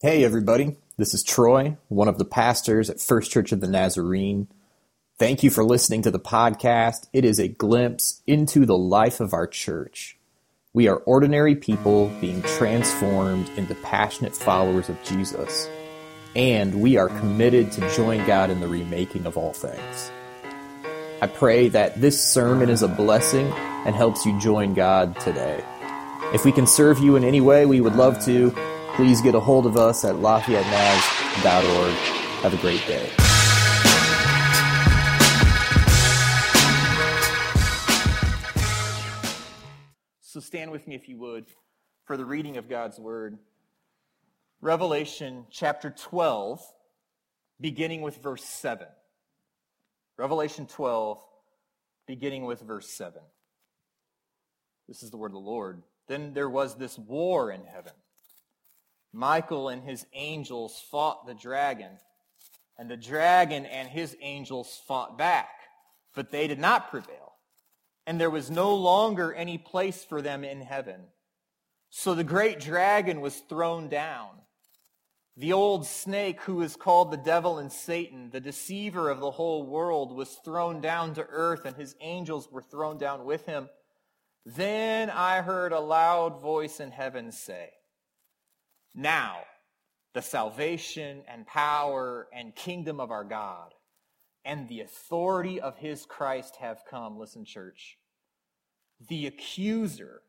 Hey, everybody. This is Troy, one of the pastors at First Church of the Nazarene. Thank you for listening to the podcast. It is a glimpse into the life of our church. We are ordinary people being transformed into passionate followers of Jesus, and we are committed to join God in the remaking of all things. I pray that this sermon is a blessing and helps you join God today. If we can serve you in any way, we would love to please get a hold of us at LafayetteNaz.org. Have a great day. So stand with me if you would for the reading of God's Word. Revelation chapter 12, beginning with verse 7. Revelation 12, beginning with verse 7. This is the word of the Lord. Then there was this war in heaven. Michael and his angels fought the dragon, and the dragon and his angels fought back, but they did not prevail. And there was no longer any place for them in heaven. So the great dragon was thrown down. The old snake, who is called the devil and Satan, the deceiver of the whole world, was thrown down to earth, and his angels were thrown down with him. Then I heard a loud voice in heaven say, now the salvation and power and kingdom of our God and the authority of his Christ have come. Listen, church. The accuser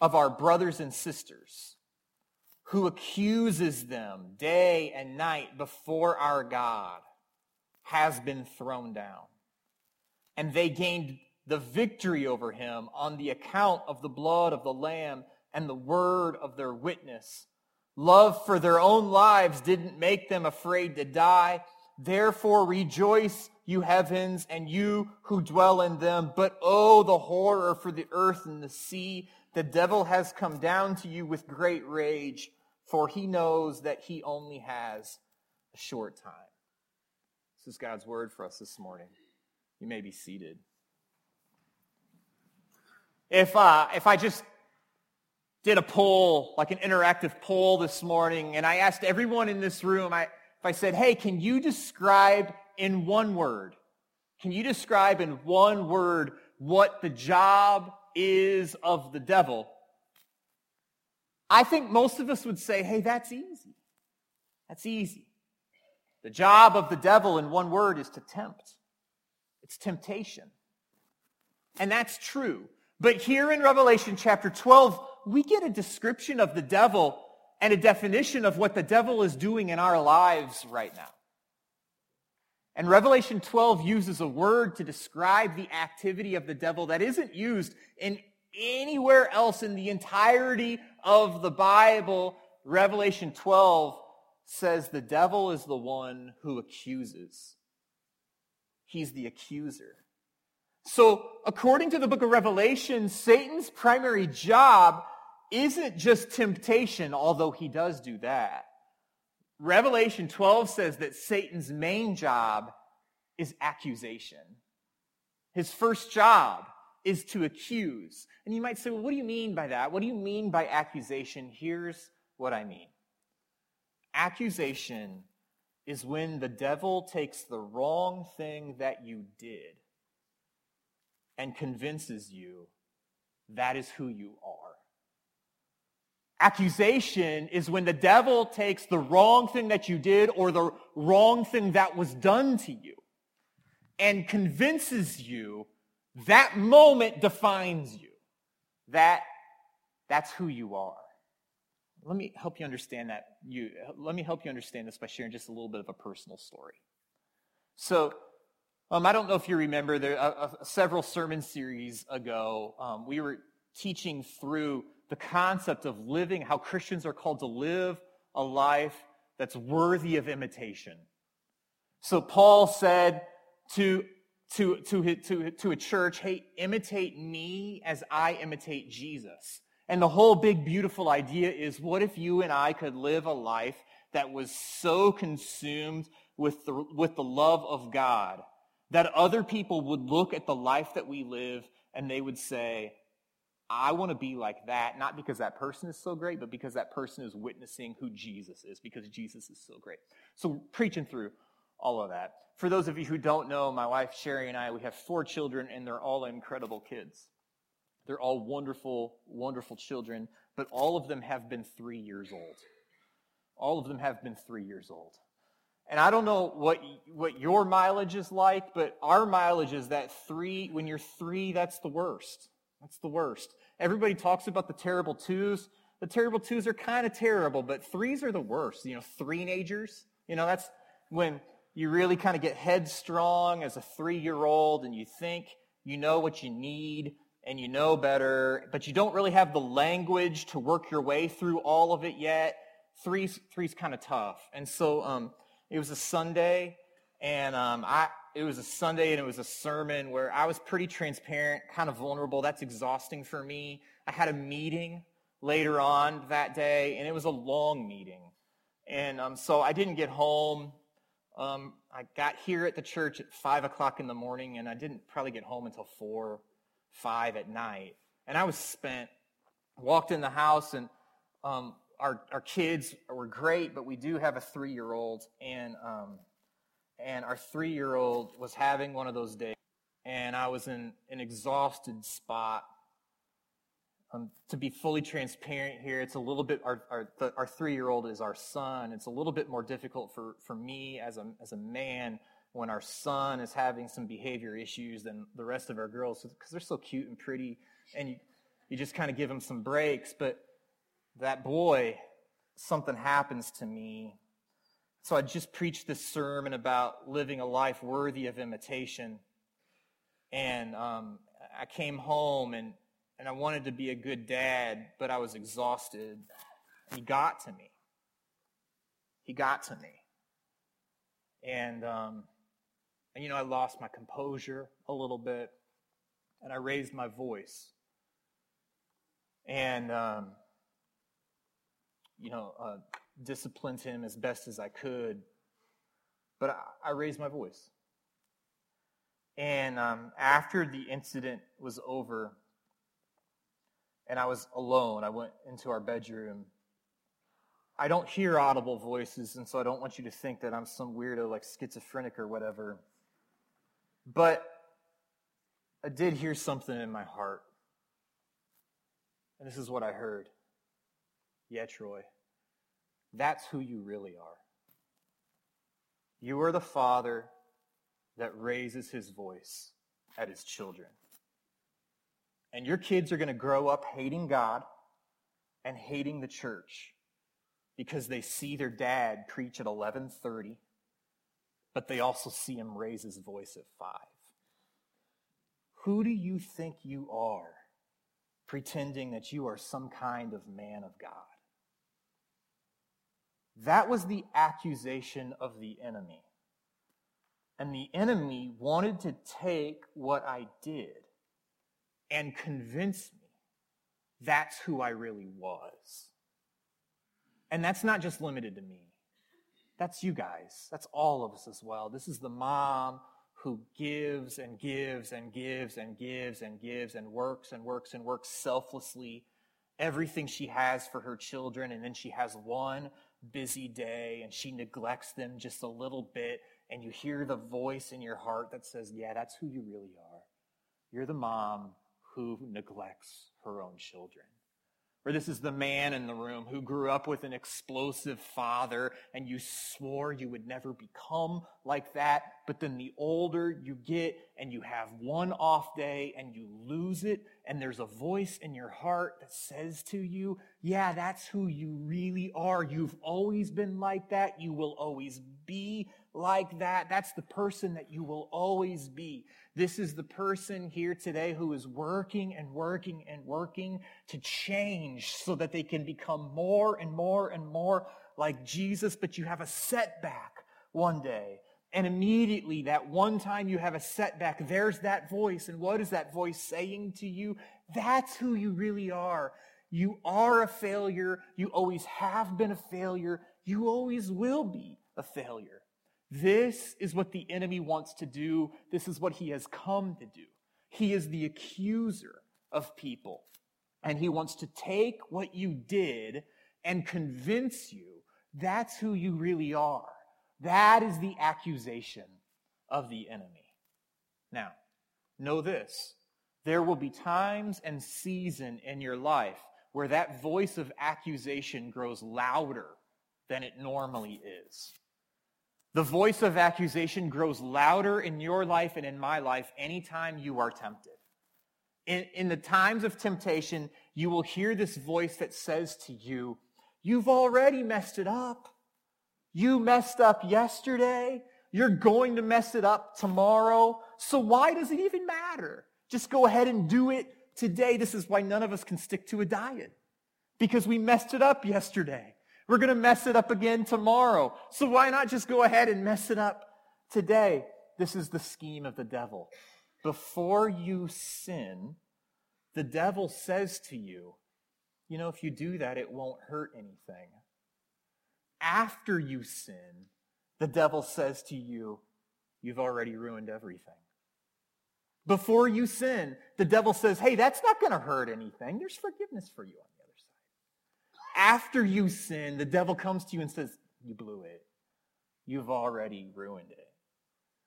of our brothers and sisters, who accuses them day and night before our God, has been thrown down. And they gained the victory over him on the account of the blood of the Lamb and the word of their witness Love for their own lives didn't make them afraid to die. Therefore rejoice, you heavens, and you who dwell in them. But oh, the horror for the earth and the sea. The devil has come down to you with great rage, for he knows that he only has a short time. This is God's word for us this morning. You may be seated. If, uh, if I just did a poll, like an interactive poll this morning, and I asked everyone in this room, I, if I said, hey, can you describe in one word, can you describe in one word what the job is of the devil? I think most of us would say, hey, that's easy. That's easy. The job of the devil in one word is to tempt. It's temptation. And that's true. But here in Revelation chapter 12, we get a description of the devil and a definition of what the devil is doing in our lives right now. And Revelation 12 uses a word to describe the activity of the devil that isn't used in anywhere else in the entirety of the Bible. Revelation 12 says the devil is the one who accuses. He's the accuser. So according to the book of Revelation, Satan's primary job isn't just temptation, although he does do that. Revelation 12 says that Satan's main job is accusation. His first job is to accuse. And you might say, well, what do you mean by that? What do you mean by accusation? Here's what I mean. Accusation is when the devil takes the wrong thing that you did and convinces you that is who you are. Accusation is when the devil takes the wrong thing that you did or the wrong thing that was done to you and convinces you that moment defines you. That, that's who you are. Let me help you understand that. You, let me help you understand this by sharing just a little bit of a personal story. So, um, I don't know if you remember, there, uh, uh, several sermon series ago, um, we were teaching through the concept of living, how Christians are called to live a life that's worthy of imitation. So Paul said to, to, to, to, to a church, hey, imitate me as I imitate Jesus. And the whole big, beautiful idea is what if you and I could live a life that was so consumed with the, with the love of God that other people would look at the life that we live and they would say, I want to be like that, not because that person is so great, but because that person is witnessing who Jesus is, because Jesus is so great. So preaching through all of that. For those of you who don't know, my wife Sherry and I, we have four children, and they're all incredible kids. They're all wonderful, wonderful children, but all of them have been three years old. All of them have been three years old. And I don't know what, what your mileage is like, but our mileage is that three, when you're three, that's the worst. That's the worst. Everybody talks about the terrible twos. The terrible twos are kind of terrible, but threes are the worst. You know, three-nagers, you know, that's when you really kind of get headstrong as a three-year-old and you think you know what you need and you know better, but you don't really have the language to work your way through all of it yet. Three's, three's kind of tough. And so, um, it was a Sunday, and um, I, it was a Sunday, and it was a sermon where I was pretty transparent, kind of vulnerable. That's exhausting for me. I had a meeting later on that day, and it was a long meeting. And um, so I didn't get home. Um, I got here at the church at 5 o'clock in the morning, and I didn't probably get home until 4, 5 at night. And I was spent. Walked in the house, and um, our, our kids were great, but we do have a three year old, and um, and our three year old was having one of those days, and I was in an exhausted spot. Um, to be fully transparent here, it's a little bit our our, our three year old is our son. It's a little bit more difficult for for me as a as a man when our son is having some behavior issues than the rest of our girls because they're so cute and pretty, and you you just kind of give them some breaks, but that boy, something happens to me. So I just preached this sermon about living a life worthy of imitation. And um, I came home and, and I wanted to be a good dad, but I was exhausted. He got to me. He got to me. And, um, and, you know, I lost my composure a little bit, and I raised my voice. And um, you know, uh, disciplined him as best as I could. But I, I raised my voice. And um, after the incident was over, and I was alone, I went into our bedroom. I don't hear audible voices, and so I don't want you to think that I'm some weirdo like schizophrenic or whatever. But I did hear something in my heart. And this is what I heard. Yeah, Troy. That's who you really are. You are the father that raises his voice at his children. And your kids are going to grow up hating God and hating the church because they see their dad preach at 11:30 but they also see him raise his voice at 5. Who do you think you are pretending that you are some kind of man of God? That was the accusation of the enemy. And the enemy wanted to take what I did and convince me that's who I really was. And that's not just limited to me. That's you guys. That's all of us as well. This is the mom who gives and gives and gives and gives and gives and works and works and works selflessly everything she has for her children. And then she has one busy day and she neglects them just a little bit and you hear the voice in your heart that says, yeah, that's who you really are. You're the mom who neglects her own children. Or this is the man in the room who grew up with an explosive father and you swore you would never become like that. But then the older you get and you have one off day and you lose it and there's a voice in your heart that says to you, yeah, that's who you really are. You've always been like that. You will always be like that. That's the person that you will always be. This is the person here today who is working and working and working to change so that they can become more and more and more like Jesus, but you have a setback one day. And immediately, that one time you have a setback, there's that voice. And what is that voice saying to you? That's who you really are. You are a failure. You always have been a failure. You always will be a failure. This is what the enemy wants to do. This is what he has come to do. He is the accuser of people. And he wants to take what you did and convince you that's who you really are. That is the accusation of the enemy. Now, know this. There will be times and season in your life where that voice of accusation grows louder than it normally is. The voice of accusation grows louder in your life and in my life anytime you are tempted. In, in, the times of temptation, you will hear this voice that says to you, You've already messed it up. You messed up yesterday. You're going to mess it up tomorrow. So why does it even matter? Just go ahead and do it today. This is why none of us can stick to a diet because we messed it up yesterday. We're going to mess it up again tomorrow. So why not just go ahead and mess it up today? This is the scheme of the devil. Before you sin, the devil says to you, you know, if you do that, it won't hurt anything. After you sin, the devil says to you, you've already ruined everything. Before you sin, the devil says, hey, that's not going to hurt anything. There's forgiveness for you on the other side. After you sin, the devil comes to you and says, you blew it. You've already ruined it.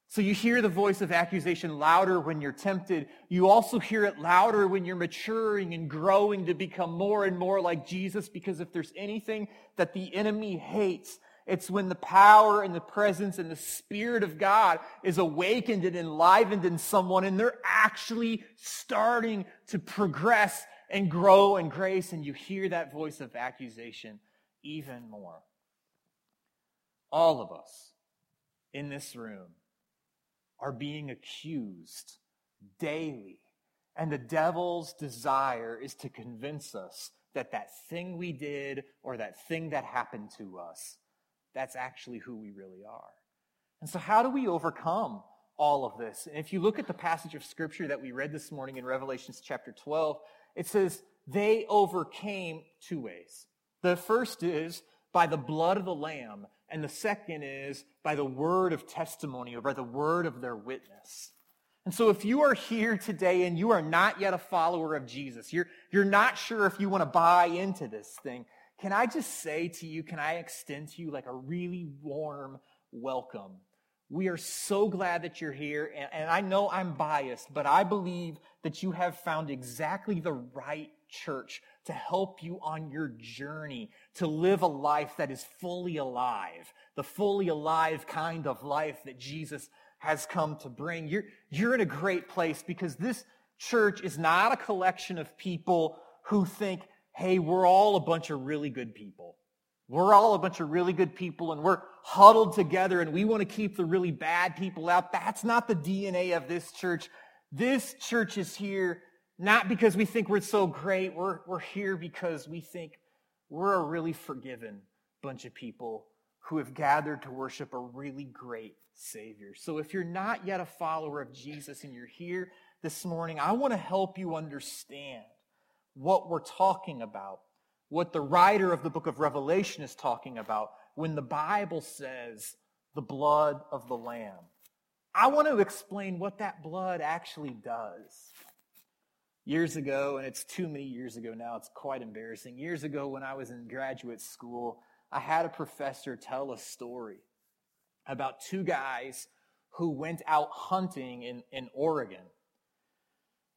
So you hear the voice of accusation louder when you're tempted. You also hear it louder when you're maturing and growing to become more and more like Jesus because if there's anything that the enemy hates, it's when the power and the presence and the Spirit of God is awakened and enlivened in someone and they're actually starting to progress and grow in grace and you hear that voice of accusation even more. All of us in this room are being accused daily. And the devil's desire is to convince us that that thing we did or that thing that happened to us, that's actually who we really are. And so, how do we overcome all of this? And if you look at the passage of scripture that we read this morning in Revelations chapter 12, it says they overcame two ways. The first is by the blood of the Lamb and the second is by the word of testimony or by the word of their witness. And so if you are here today and you are not yet a follower of Jesus, you're, you're not sure if you want to buy into this thing, can I just say to you, can I extend to you like a really warm welcome? We are so glad that you're here. And, and I know I'm biased, but I believe that you have found exactly the right church to help you on your journey to live a life that is fully alive, the fully alive kind of life that Jesus has come to bring. You're, you're in a great place because this church is not a collection of people who think, hey, we're all a bunch of really good people. We're all a bunch of really good people and we're huddled together and we want to keep the really bad people out. That's not the DNA of this church. This church is here not because we think we're so great. We're, we're here because we think we're a really forgiven bunch of people who have gathered to worship a really great Savior. So if you're not yet a follower of Jesus and you're here this morning, I want to help you understand what we're talking about, what the writer of the book of Revelation is talking about when the Bible says the blood of the Lamb. I want to explain what that blood actually does years ago, and it's too many years ago now, it's quite embarrassing. Years ago, when I was in graduate school, I had a professor tell a story about two guys who went out hunting in, in Oregon.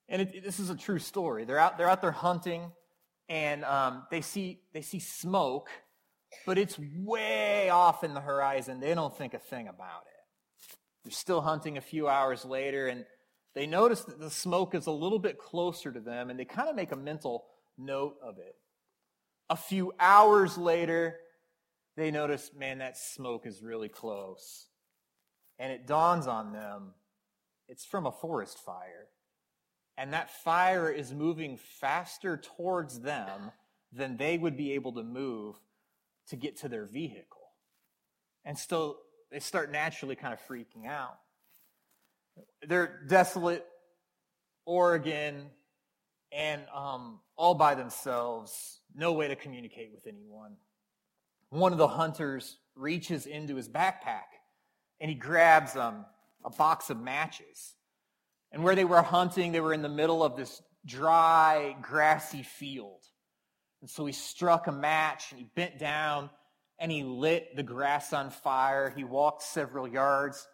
And it, this is a true story. They're out, they're out there hunting, and um, they, see, they see smoke, but it's way off in the horizon. They don't think a thing about it. They're still hunting a few hours later, and they notice that the smoke is a little bit closer to them, and they kind of make a mental note of it. A few hours later, they notice, man, that smoke is really close. And it dawns on them it's from a forest fire. And that fire is moving faster towards them than they would be able to move to get to their vehicle. And so they start naturally kind of freaking out. They're desolate Oregon and um, all by themselves, no way to communicate with anyone. One of the hunters reaches into his backpack and he grabs um, a box of matches. And where they were hunting, they were in the middle of this dry, grassy field. And so he struck a match and he bent down and he lit the grass on fire. He walked several yards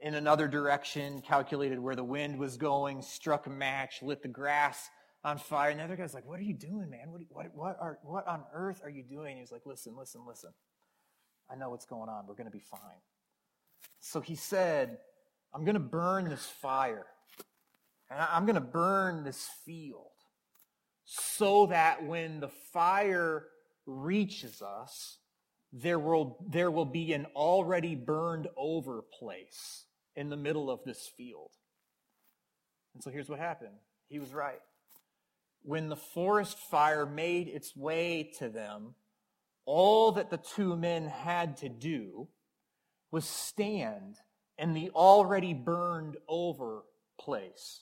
in another direction, calculated where the wind was going, struck a match, lit the grass on fire. And the other guy's like, What are you doing, man? What, what, what, are, what on earth are you doing? He was like, Listen, listen, listen. I know what's going on. We're going to be fine. So he said, I'm going to burn this fire. And I'm going to burn this field so that when the fire reaches us, there will, there will be an already burned over place in the middle of this field. And so here's what happened. He was right. When the forest fire made its way to them, all that the two men had to do was stand in the already burned over place.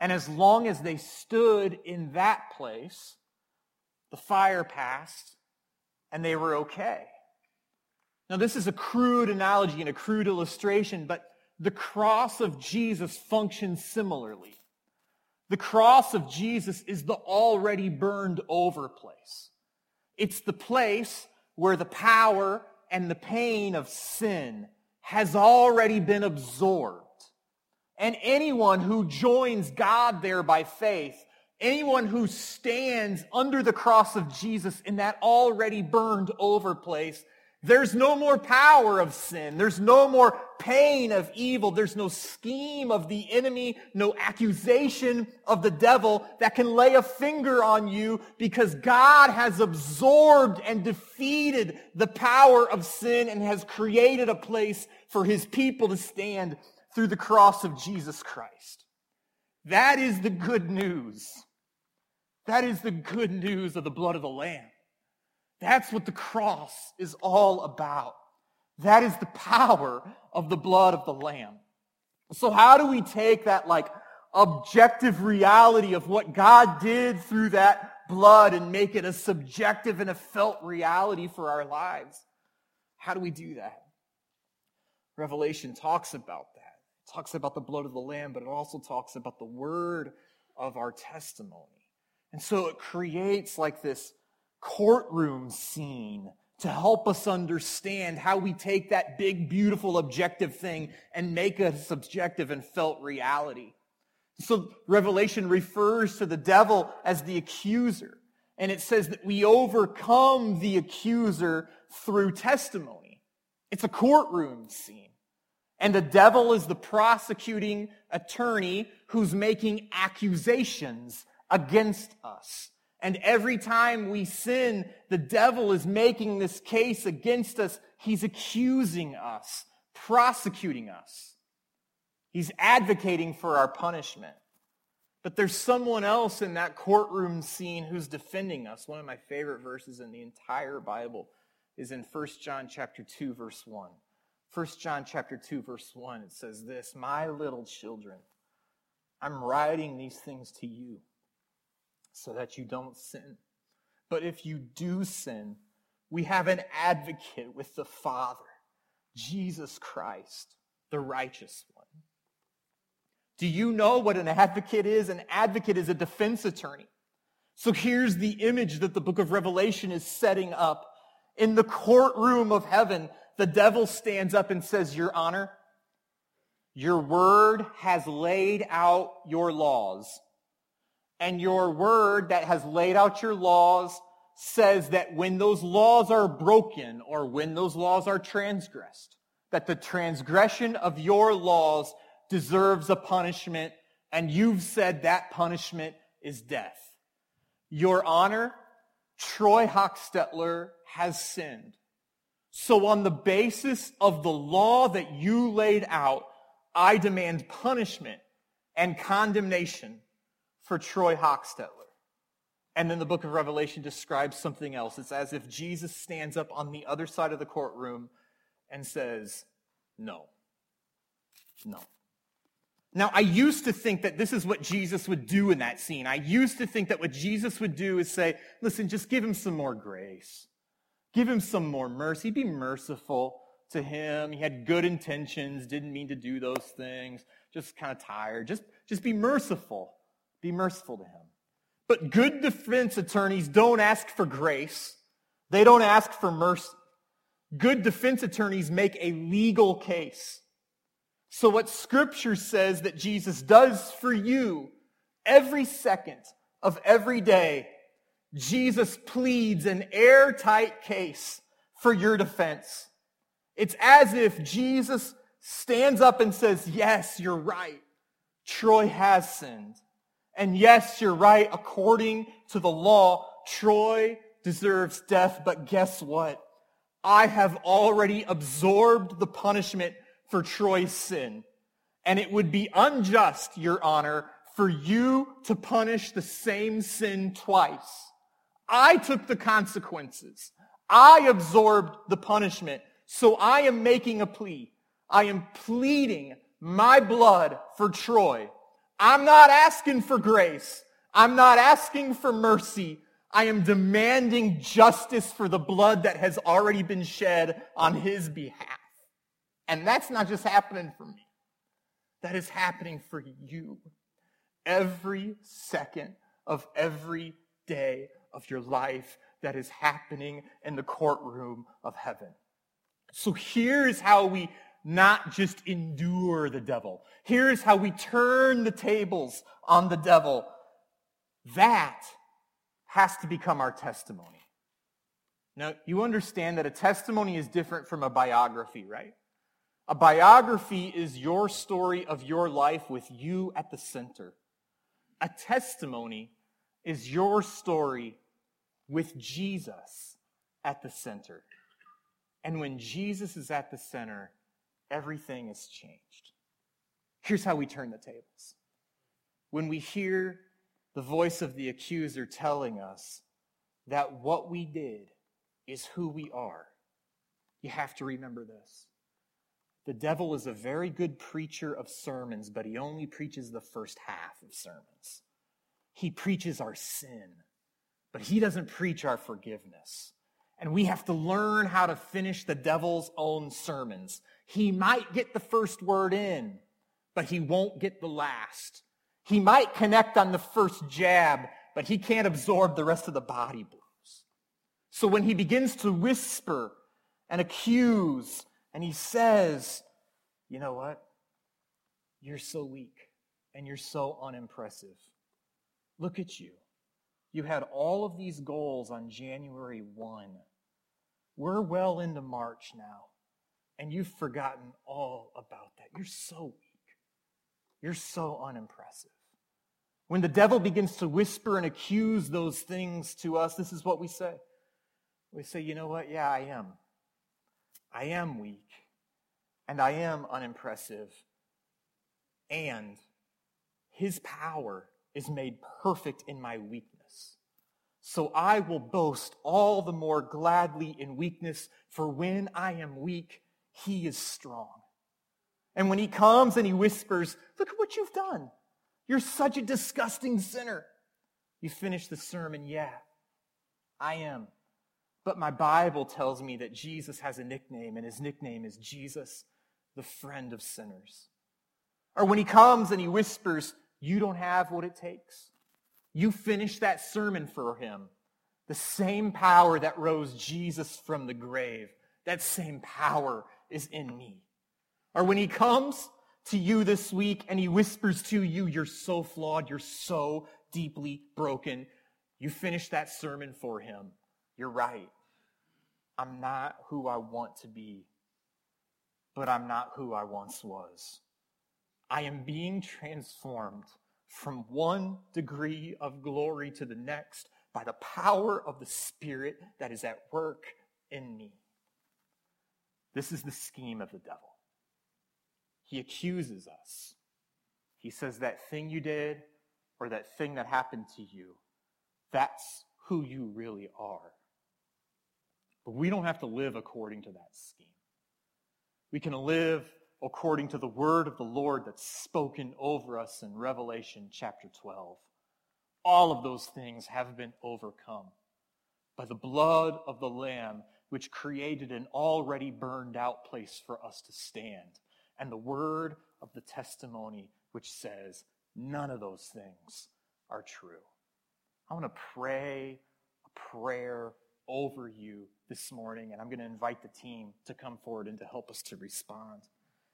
And as long as they stood in that place, the fire passed and they were okay. Now, this is a crude analogy and a crude illustration, but the cross of Jesus functions similarly. The cross of Jesus is the already burned over place. It's the place where the power and the pain of sin has already been absorbed. And anyone who joins God there by faith, anyone who stands under the cross of Jesus in that already burned over place, there's no more power of sin. There's no more pain of evil. There's no scheme of the enemy, no accusation of the devil that can lay a finger on you because God has absorbed and defeated the power of sin and has created a place for his people to stand through the cross of Jesus Christ. That is the good news. That is the good news of the blood of the Lamb. That's what the cross is all about. That is the power of the blood of the Lamb. So how do we take that like objective reality of what God did through that blood and make it a subjective and a felt reality for our lives? How do we do that? Revelation talks about. Talks about the blood of the Lamb, but it also talks about the word of our testimony. And so it creates like this courtroom scene to help us understand how we take that big, beautiful, objective thing and make a subjective and felt reality. So Revelation refers to the devil as the accuser. And it says that we overcome the accuser through testimony. It's a courtroom scene. And the devil is the prosecuting attorney who's making accusations against us. And every time we sin, the devil is making this case against us. He's accusing us, prosecuting us. He's advocating for our punishment. But there's someone else in that courtroom scene who's defending us. One of my favorite verses in the entire Bible is in 1 John chapter 2 verse 1. 1 John chapter 2 verse 1 it says this, "My little children, I'm writing these things to you so that you don't sin. But if you do sin, we have an advocate with the Father, Jesus Christ, the righteous one. Do you know what an advocate is? An advocate is a defense attorney. So here's the image that the book of Revelation is setting up. In the courtroom of heaven, the devil stands up and says, Your Honor, your word has laid out your laws and your word that has laid out your laws says that when those laws are broken or when those laws are transgressed, that the transgression of your laws deserves a punishment, and you've said that punishment is death. Your Honor, Troy Hochstetler has sinned. So on the basis of the law that you laid out, I demand punishment and condemnation for Troy Hochstetler. And then the book of Revelation describes something else. It's as if Jesus stands up on the other side of the courtroom and says, No. No. Now, I used to think that this is what Jesus would do in that scene. I used to think that what Jesus would do is say, Listen, just give him some more grace. Give him some more mercy. Be merciful to him. He had good intentions, didn't mean to do those things, just kind of tired. Just, just be merciful. be merciful to him. But good defense attorneys don't ask for grace. They don't ask for mercy. Good defense attorneys make a legal case. So what scripture says that Jesus does for you every second of every day, Jesus pleads an airtight case for your defense. It's as if Jesus stands up and says, yes, you're right. Troy has sinned. And yes, you're right. According to the law, Troy deserves death. But guess what? I have already absorbed the punishment for Troy's sin. And it would be unjust, Your Honor, for you to punish the same sin twice. I took the consequences. I absorbed the punishment. So I am making a plea. I am pleading my blood for Troy. I'm not asking for grace. I'm not asking for mercy. I am demanding justice for the blood that has already been shed on his behalf. And that's not just happening for me. That is happening for you every second of every day of your life that is happening in the courtroom of heaven. So here's how we not just endure the devil. Here's how we turn the tables on the devil. That has to become our testimony. Now, you understand that a testimony is different from a biography, right? A biography is your story of your life with you at the center. A testimony is your story with Jesus at the center. And when Jesus is at the center, everything is changed. Here's how we turn the tables. When we hear the voice of the accuser telling us that what we did is who we are, you have to remember this. The devil is a very good preacher of sermons, but he only preaches the first half of sermons. He preaches our sin, but he doesn't preach our forgiveness. And we have to learn how to finish the devil's own sermons. He might get the first word in, but he won't get the last. He might connect on the first jab, but he can't absorb the rest of the body blows. So when he begins to whisper and accuse, and he says, you know what? You're so weak and you're so unimpressive. Look at you. You had all of these goals on January 1. We're well into March now, and you've forgotten all about that. You're so weak. You're so unimpressive. When the devil begins to whisper and accuse those things to us, this is what we say. We say, you know what? Yeah, I am. I am weak, and I am unimpressive. And his power is made perfect in my weakness. So I will boast all the more gladly in weakness, for when I am weak, he is strong. And when he comes and he whispers, look at what you've done. You're such a disgusting sinner. You finish the sermon, yeah, I am. But my Bible tells me that Jesus has a nickname, and his nickname is Jesus, the friend of sinners. Or when he comes and he whispers, you don't have what it takes. You finish that sermon for him. The same power that rose Jesus from the grave, that same power is in me. Or when he comes to you this week and he whispers to you, you're so flawed, you're so deeply broken, you finish that sermon for him. You're right. I'm not who I want to be, but I'm not who I once was. I am being transformed from one degree of glory to the next by the power of the Spirit that is at work in me. This is the scheme of the devil. He accuses us. He says that thing you did or that thing that happened to you, that's who you really are. But we don't have to live according to that scheme. We can live according to the word of the Lord that's spoken over us in Revelation chapter 12. All of those things have been overcome by the blood of the Lamb, which created an already burned out place for us to stand, and the word of the testimony, which says, None of those things are true. I want to pray a prayer over you this morning, and I'm going to invite the team to come forward and to help us to respond.